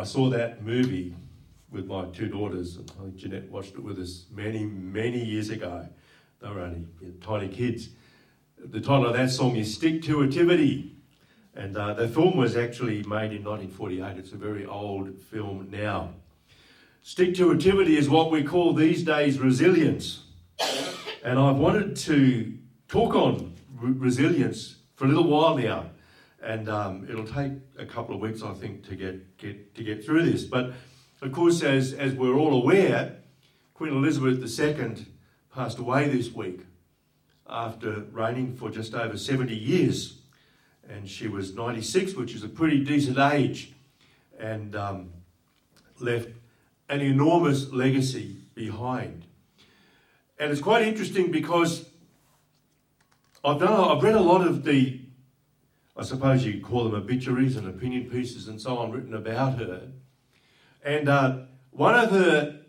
I saw that movie with my two daughters. I think Jeanette watched it with us many, many years ago. They were only you know, tiny kids. The title of that song is Stick-to-itivity. And uh, the film was actually made in 1948. It's a very old film now. Stick-to-itivity is what we call these days resilience. And I've wanted to talk on re- resilience for a little while now. And um, it'll take a couple of weeks, I think, to get, get, to get through this. But of course, as, as we're all aware, Queen Elizabeth II passed away this week after reigning for just over 70 years. And she was 96, which is a pretty decent age, and um, left an enormous legacy behind. And it's quite interesting because I've done I've read a lot of the I suppose you call them obituaries and opinion pieces and so on written about her. And uh, one of her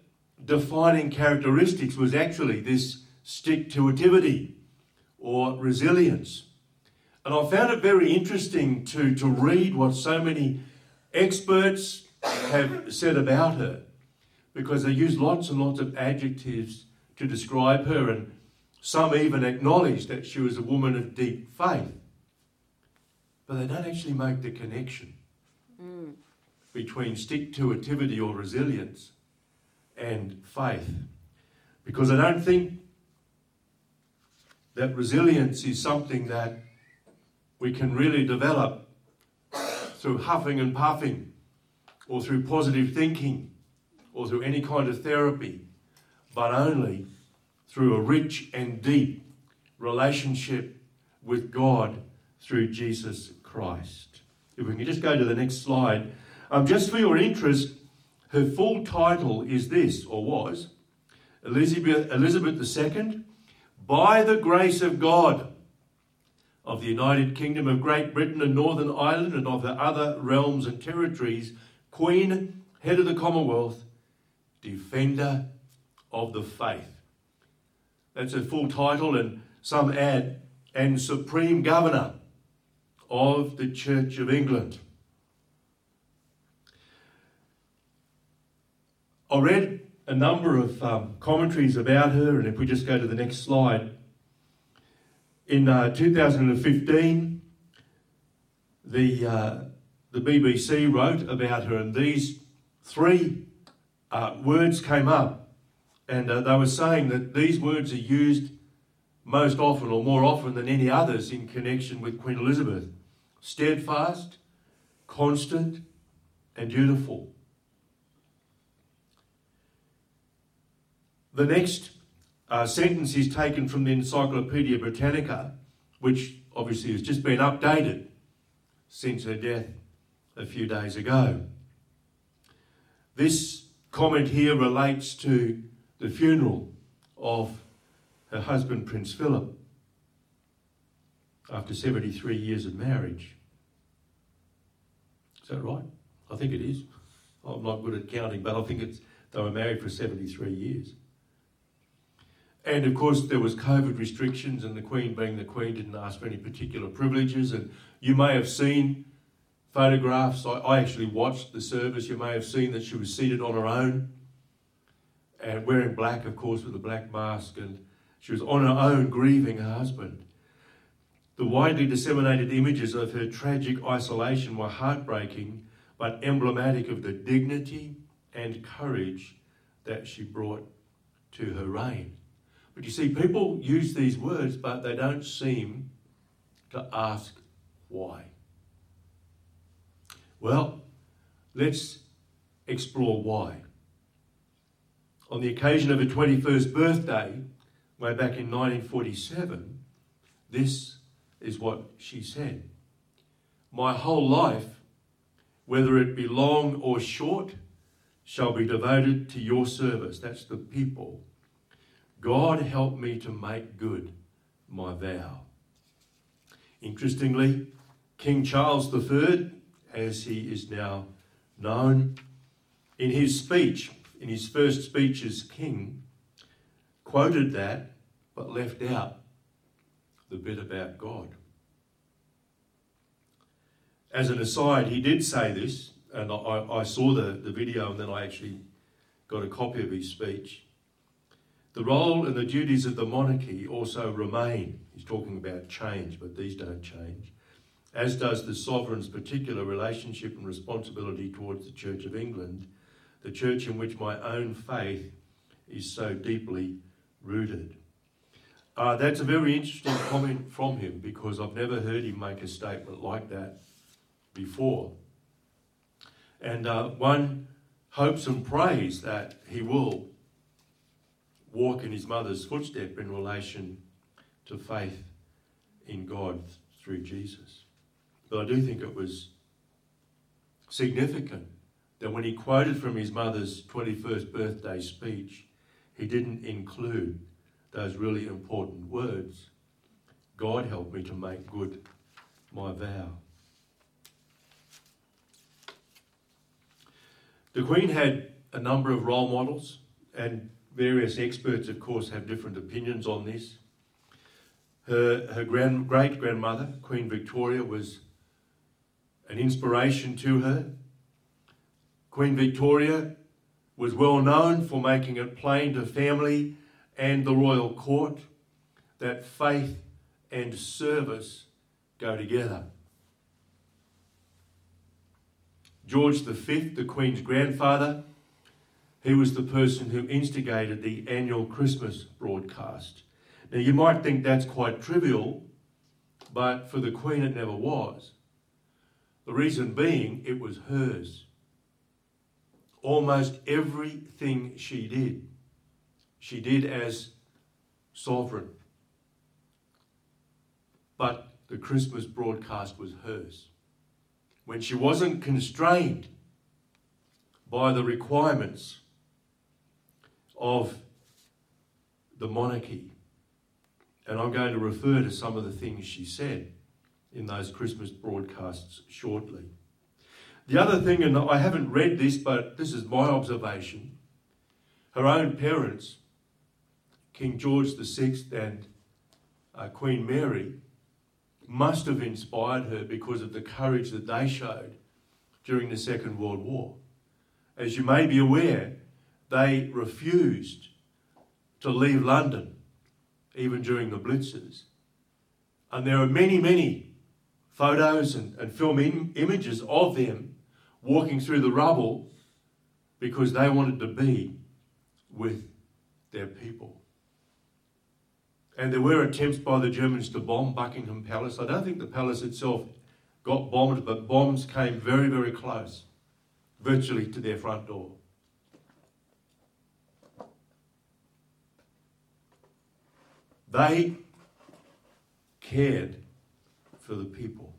defining characteristics was actually this stick-to-itivity or resilience. And I found it very interesting to, to read what so many experts have said about her because they use lots and lots of adjectives to describe her, and some even acknowledge that she was a woman of deep faith. But they don't actually make the connection mm. between stick-to-itivity or resilience and faith. Because I don't think that resilience is something that we can really develop through huffing and puffing or through positive thinking or through any kind of therapy, but only through a rich and deep relationship with God through Jesus Christ. If we can just go to the next slide. Um, just for your interest, her full title is this, or was Elizabeth, Elizabeth II, by the grace of God of the United Kingdom of Great Britain and Northern Ireland and of the other realms and territories, Queen, head of the Commonwealth, Defender of the Faith. That's a full title, and some add, and Supreme Governor of the Church of England. I read a number of um, commentaries about her, and if we just go to the next slide, in uh, 2015, the, uh, the BBC wrote about her, and these three uh, words came up, and uh, they were saying that these words are used most often or more often than any others in connection with Queen Elizabeth steadfast, constant, and dutiful. The next uh, sentence is taken from the Encyclopedia Britannica, which obviously has just been updated since her death a few days ago. This comment here relates to the funeral of her husband, Prince Philip, after 73 years of marriage. Is that right? I think it is. I'm not good at counting, but I think it's they were married for 73 years. And of course, there was COVID restrictions, and the Queen, being the Queen, didn't ask for any particular privileges. And you may have seen photographs. I, I actually watched the service. You may have seen that she was seated on her own and wearing black, of course, with a black mask, and she was on her own grieving her husband. The widely disseminated images of her tragic isolation were heartbreaking, but emblematic of the dignity and courage that she brought to her reign. But you see, people use these words, but they don't seem to ask why. Well, let's explore why. On the occasion of her 21st birthday, way back in 1947, this is what she said My whole life, whether it be long or short, shall be devoted to your service. That's the people. God help me to make good my vow. Interestingly, King Charles III as he is now known. In his speech, in his first speech as king, quoted that but left out the bit about God. As an aside, he did say this and I, I saw the, the video and then I actually got a copy of his speech. The role and the duties of the monarchy also remain. He's talking about change, but these don't change. As does the sovereign's particular relationship and responsibility towards the Church of England, the church in which my own faith is so deeply rooted. Uh, that's a very interesting comment from him because I've never heard him make a statement like that before. And uh, one hopes and prays that he will walk in his mother's footstep in relation to faith in God through Jesus. But I do think it was significant that when he quoted from his mother's 21st birthday speech, he didn't include those really important words God help me to make good my vow. The Queen had a number of role models, and various experts, of course, have different opinions on this. Her, her grand, great grandmother, Queen Victoria, was an inspiration to her. Queen Victoria was well known for making it plain to family and the royal court that faith and service go together. George V, the Queen's grandfather, he was the person who instigated the annual Christmas broadcast. Now, you might think that's quite trivial, but for the Queen, it never was. The reason being, it was hers. Almost everything she did, she did as sovereign. But the Christmas broadcast was hers. When she wasn't constrained by the requirements of the monarchy. And I'm going to refer to some of the things she said in those Christmas broadcasts shortly. The other thing, and I haven't read this, but this is my observation her own parents, King George VI and uh, Queen Mary, must have inspired her because of the courage that they showed during the Second World War. As you may be aware, they refused to leave London, even during the blitzes. And there are many, many photos and, and film in, images of them walking through the rubble because they wanted to be with their people. And there were attempts by the Germans to bomb Buckingham Palace. I don't think the palace itself got bombed, but bombs came very, very close, virtually to their front door. They cared for the people.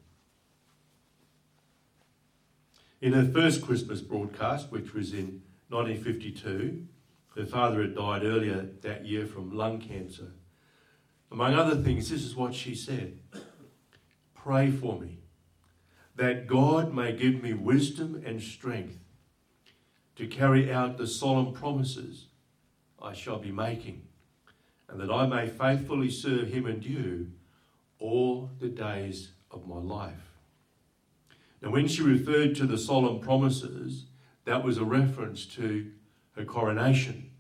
In her first Christmas broadcast, which was in 1952, her father had died earlier that year from lung cancer. Among other things, this is what she said Pray for me, that God may give me wisdom and strength to carry out the solemn promises I shall be making and that I may faithfully serve him and you all the days of my life. Now, when she referred to the solemn promises, that was a reference to her coronation,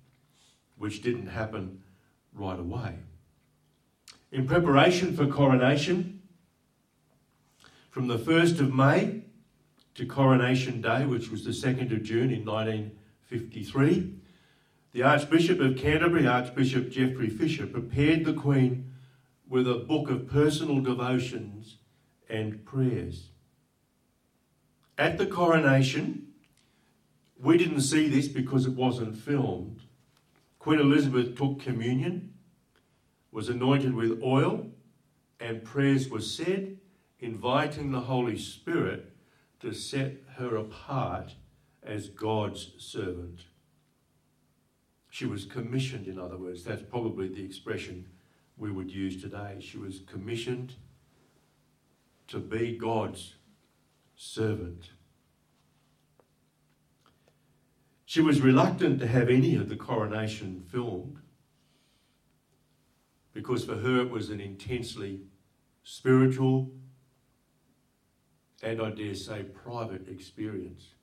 which didn't happen right away. In preparation for coronation, from the 1st of May to Coronation Day, which was the 2nd of June in 1953, the Archbishop of Canterbury, Archbishop Geoffrey Fisher, prepared the Queen with a book of personal devotions and prayers. At the coronation, we didn't see this because it wasn't filmed. Queen Elizabeth took communion, was anointed with oil, and prayers were said, inviting the Holy Spirit to set her apart as God's servant. She was commissioned, in other words. That's probably the expression we would use today. She was commissioned to be God's servant. She was reluctant to have any of the coronation filmed because for her it was an intensely spiritual and I dare say private experience.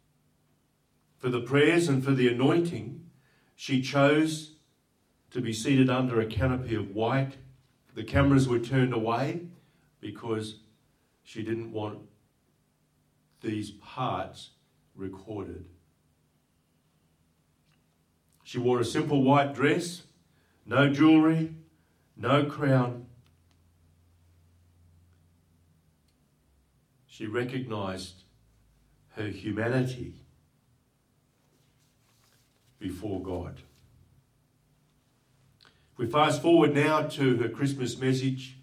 for the prayers and for the anointing, she chose to be seated under a canopy of white. The cameras were turned away because she didn't want these parts recorded. She wore a simple white dress, no jewelry, no crown. She recognized her humanity before God. We fast forward now to her Christmas message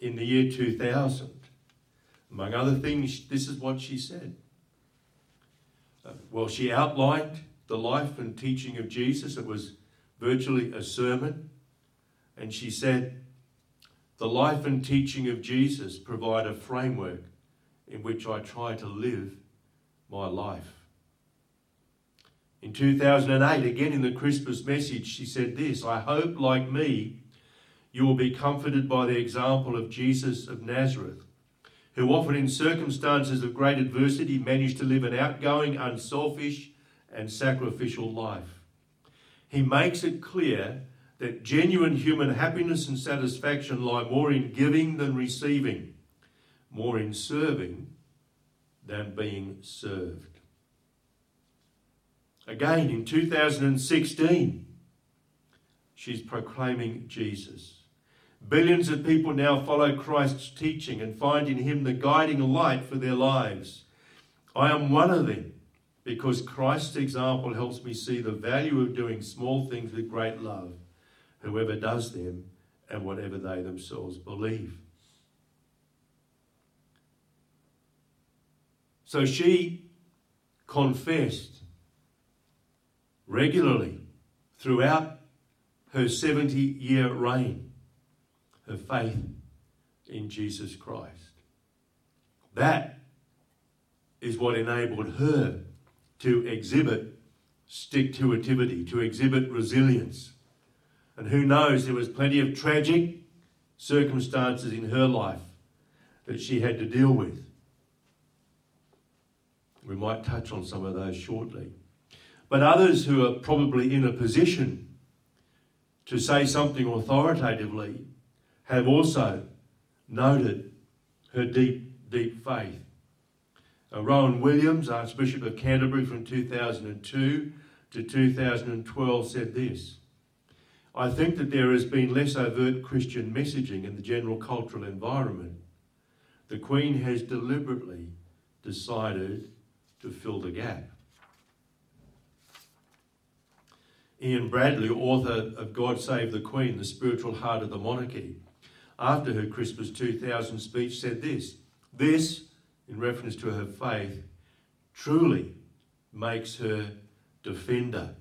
in the year 2000. Among other things, this is what she said. Uh, well, she outlined the life and teaching of Jesus. It was virtually a sermon. And she said, The life and teaching of Jesus provide a framework in which I try to live my life. In 2008, again in the Christmas message, she said this I hope, like me, you will be comforted by the example of Jesus of Nazareth, who often in circumstances of great adversity managed to live an outgoing, unselfish, and sacrificial life. He makes it clear that genuine human happiness and satisfaction lie more in giving than receiving, more in serving than being served. Again, in 2016, she's proclaiming Jesus. Billions of people now follow Christ's teaching and find in him the guiding light for their lives. I am one of them because Christ's example helps me see the value of doing small things with great love, whoever does them and whatever they themselves believe. So she confessed regularly throughout her 70 year reign her faith in Jesus Christ. That is what enabled her to exhibit stick-to-itivity, to exhibit resilience. And who knows, there was plenty of tragic circumstances in her life that she had to deal with. We might touch on some of those shortly. But others who are probably in a position to say something authoritatively have also noted her deep, deep faith. Uh, Rowan Williams, Archbishop of Canterbury from 2002 to 2012, said this I think that there has been less overt Christian messaging in the general cultural environment. The Queen has deliberately decided to fill the gap. Ian Bradley, author of God Save the Queen, The Spiritual Heart of the Monarchy, after her Christmas 2000 speech said this This, in reference to her faith, truly makes her defender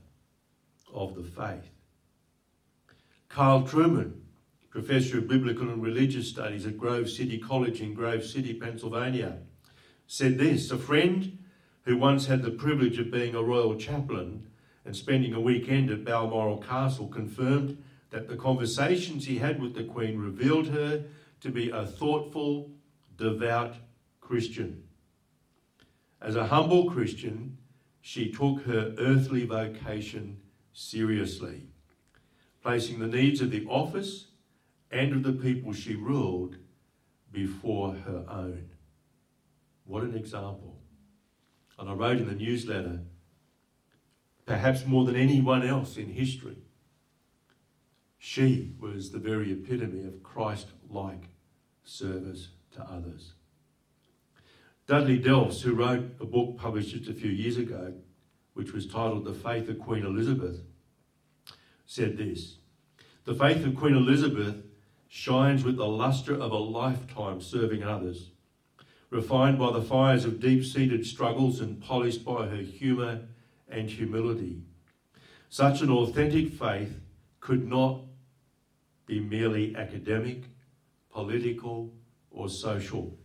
of the faith. Carl Trueman, professor of biblical and religious studies at Grove City College in Grove City, Pennsylvania, said this A friend who once had the privilege of being a royal chaplain and spending a weekend at Balmoral Castle confirmed that the conversations he had with the Queen revealed her to be a thoughtful, devout Christian. As a humble Christian, she took her earthly vocation seriously, placing the needs of the office and of the people she ruled before her own. What an example. And I wrote in the newsletter perhaps more than anyone else in history. She was the very epitome of Christ like service to others. Dudley Delffs, who wrote a book published just a few years ago, which was titled The Faith of Queen Elizabeth, said this The faith of Queen Elizabeth shines with the lustre of a lifetime serving others, refined by the fires of deep seated struggles and polished by her humour and humility. Such an authentic faith could not be merely academic, political, or social,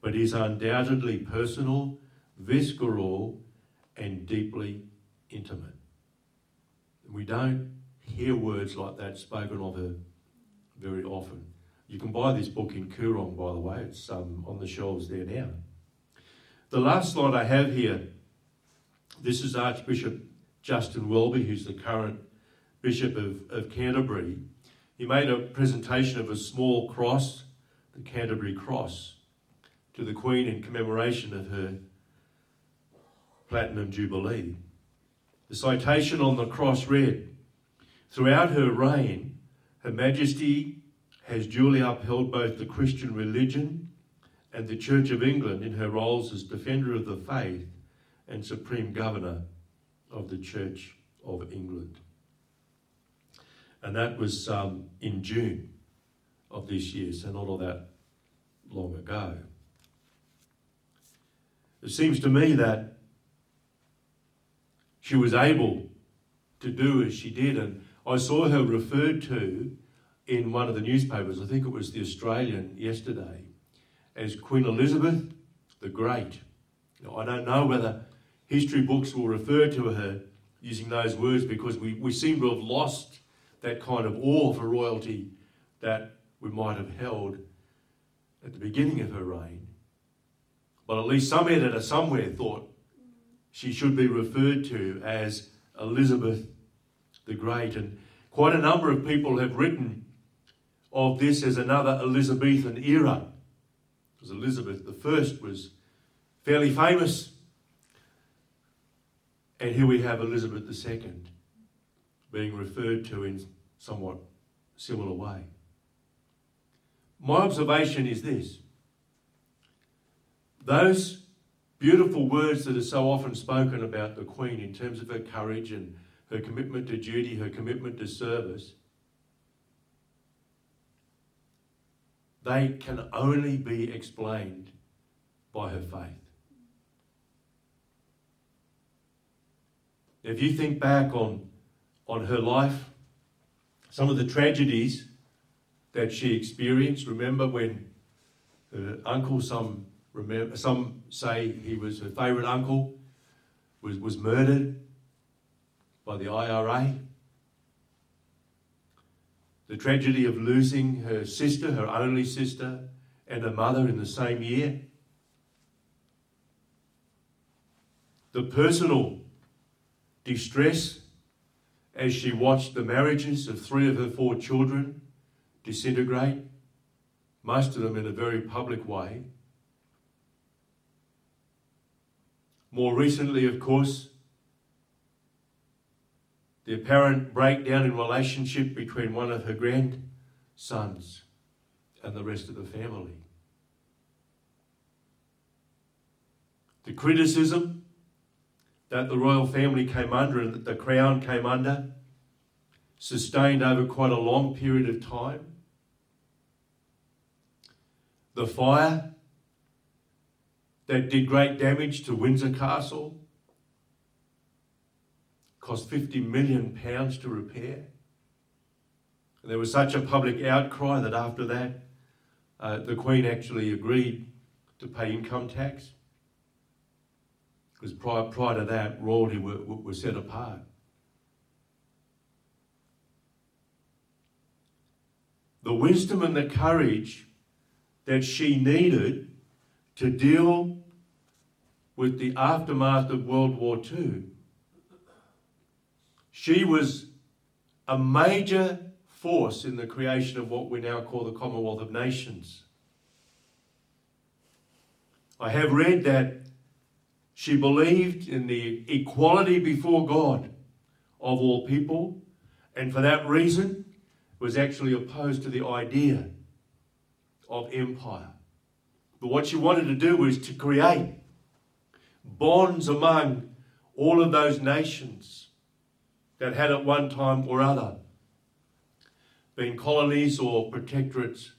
but is undoubtedly personal, visceral, and deeply intimate. We don't hear words like that spoken of her very often. You can buy this book in Koorong, by the way, it's um, on the shelves there now. The last slide I have here This is Archbishop Justin Welby, who's the current Bishop of, of Canterbury. He made a presentation of a small cross, the Canterbury Cross, to the Queen in commemoration of her Platinum Jubilee. The citation on the cross read Throughout her reign, Her Majesty has duly upheld both the Christian religion and the Church of England in her roles as Defender of the Faith and Supreme Governor of the Church of England. And that was um, in June of this year, so not all that long ago. It seems to me that she was able to do as she did, and I saw her referred to in one of the newspapers, I think it was the Australian yesterday, as Queen Elizabeth the Great. Now, I don't know whether history books will refer to her using those words because we, we seem to have lost that kind of awe for royalty that we might have held at the beginning of her reign. But at least some editor somewhere thought she should be referred to as Elizabeth the Great. And quite a number of people have written of this as another Elizabethan era. Because Elizabeth I was fairly famous. And here we have Elizabeth II being referred to in somewhat similar way. My observation is this those beautiful words that are so often spoken about the Queen in terms of her courage and her commitment to duty, her commitment to service, they can only be explained by her faith. If you think back on, on her life, some of the tragedies that she experienced, remember when her uncle, some, remember, some say he was her favourite uncle, was, was murdered by the IRA. The tragedy of losing her sister, her only sister, and her mother in the same year. The personal distress as she watched the marriages of three of her four children disintegrate, most of them in a very public way. More recently, of course, the apparent breakdown in relationship between one of her grandsons and the rest of the family. The criticism that the royal family came under and that the crown came under, sustained over quite a long period of time. The fire that did great damage to Windsor Castle cost 50 million pounds to repair. And there was such a public outcry that after that, uh, the Queen actually agreed to pay income tax. Because prior, prior to that, royalty were, were set apart. The wisdom and the courage that she needed to deal with the aftermath of World War II she was a major force in the creation of what we now call the Commonwealth of Nations. I have read that she believed in the equality before God of all people, and for that reason was actually opposed to the idea of empire. But what she wanted to do was to create bonds among all of those nations that had at one time or other been colonies or protectorates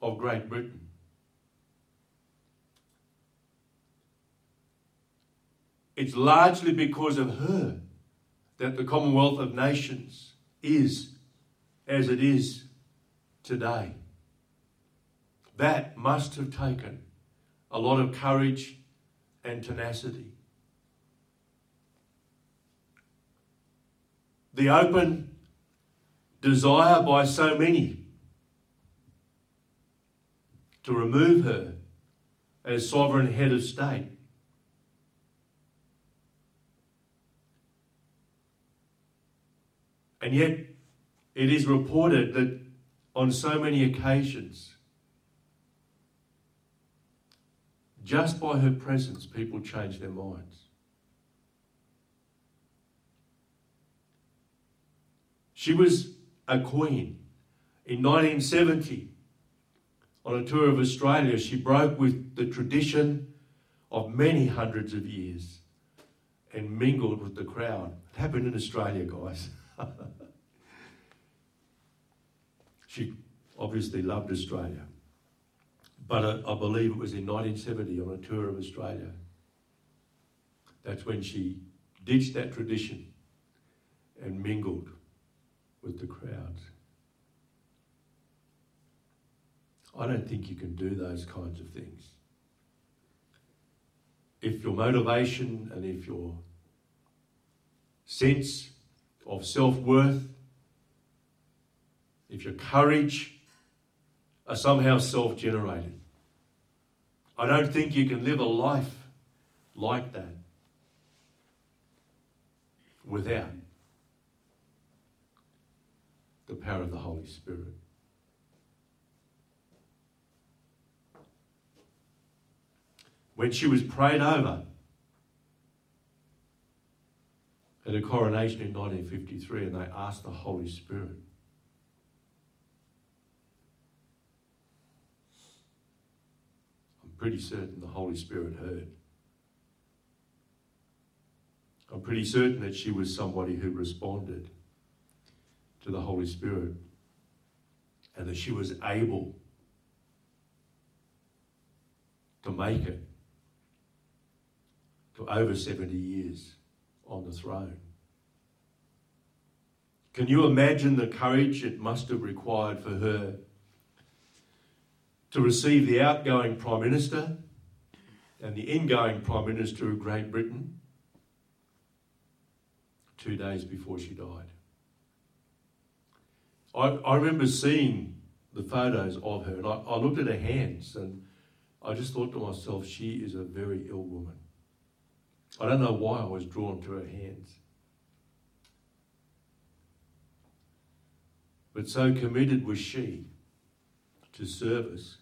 of Great Britain. It's largely because of her that the Commonwealth of Nations is as it is today. That must have taken a lot of courage and tenacity. The open desire by so many to remove her as sovereign head of state. And yet, it is reported that on so many occasions, just by her presence, people change their minds. She was a queen. In 1970, on a tour of Australia, she broke with the tradition of many hundreds of years and mingled with the crowd. It happened in Australia, guys. she obviously loved Australia. But uh, I believe it was in 1970 on a tour of Australia. That's when she ditched that tradition and mingled with the crowds. I don't think you can do those kinds of things. If your motivation and if your sense of self worth, if your courage are somehow self generated, I don't think you can live a life like that without the power of the Holy Spirit. When she was prayed over at a coronation in 1953 and they asked the Holy Spirit, I'm pretty certain the Holy Spirit heard. I'm pretty certain that she was somebody who responded to the Holy Spirit and that she was able to make it to over 70 years on the throne. Can you imagine the courage it must have required for her to receive the outgoing Prime Minister and the ingoing Prime Minister of Great Britain two days before she died? I, I remember seeing the photos of her and I, I looked at her hands and I just thought to myself, she is a very ill woman. I don't know why I was drawn to her hands. But so committed was she to service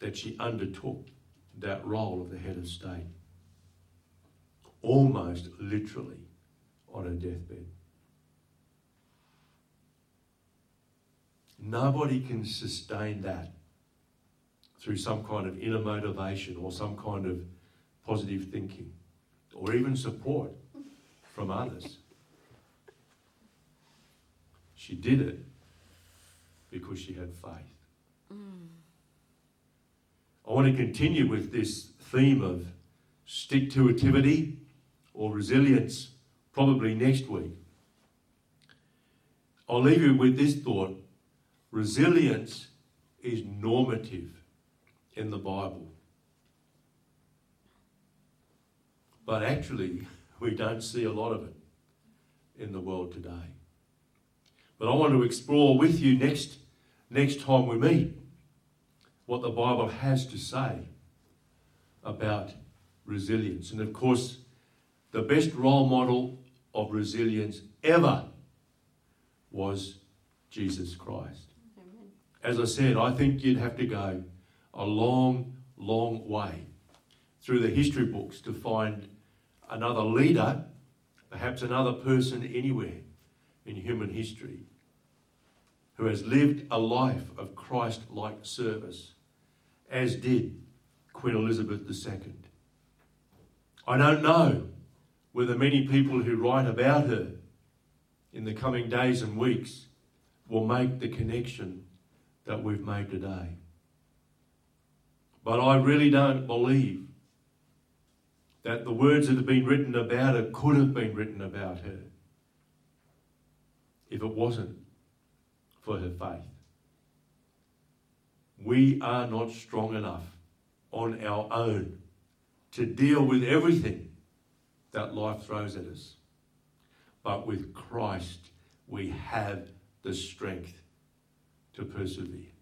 that she undertook that role of the head of state almost literally on her deathbed. Nobody can sustain that through some kind of inner motivation or some kind of positive thinking or even support from others. She did it because she had faith. Mm. I want to continue with this theme of stick-to-itivity or resilience probably next week. I'll leave you with this thought resilience is normative in the Bible. But actually, we don't see a lot of it in the world today. But I want to explore with you next, next time we meet what the Bible has to say about resilience. And of course, the best role model of resilience ever was Jesus Christ. Amen. As I said, I think you'd have to go a long, long way through the history books to find another leader, perhaps another person anywhere in human history, who has lived a life of Christ like service, as did Queen Elizabeth II. I don't know whether many people who write about her in the coming days and weeks will make the connection that we've made today. But I really don't believe that the words that have been written about her could have been written about her if it wasn't for her faith. We are not strong enough on our own to deal with everything that life throws at us. But with Christ, we have the strength to persevere.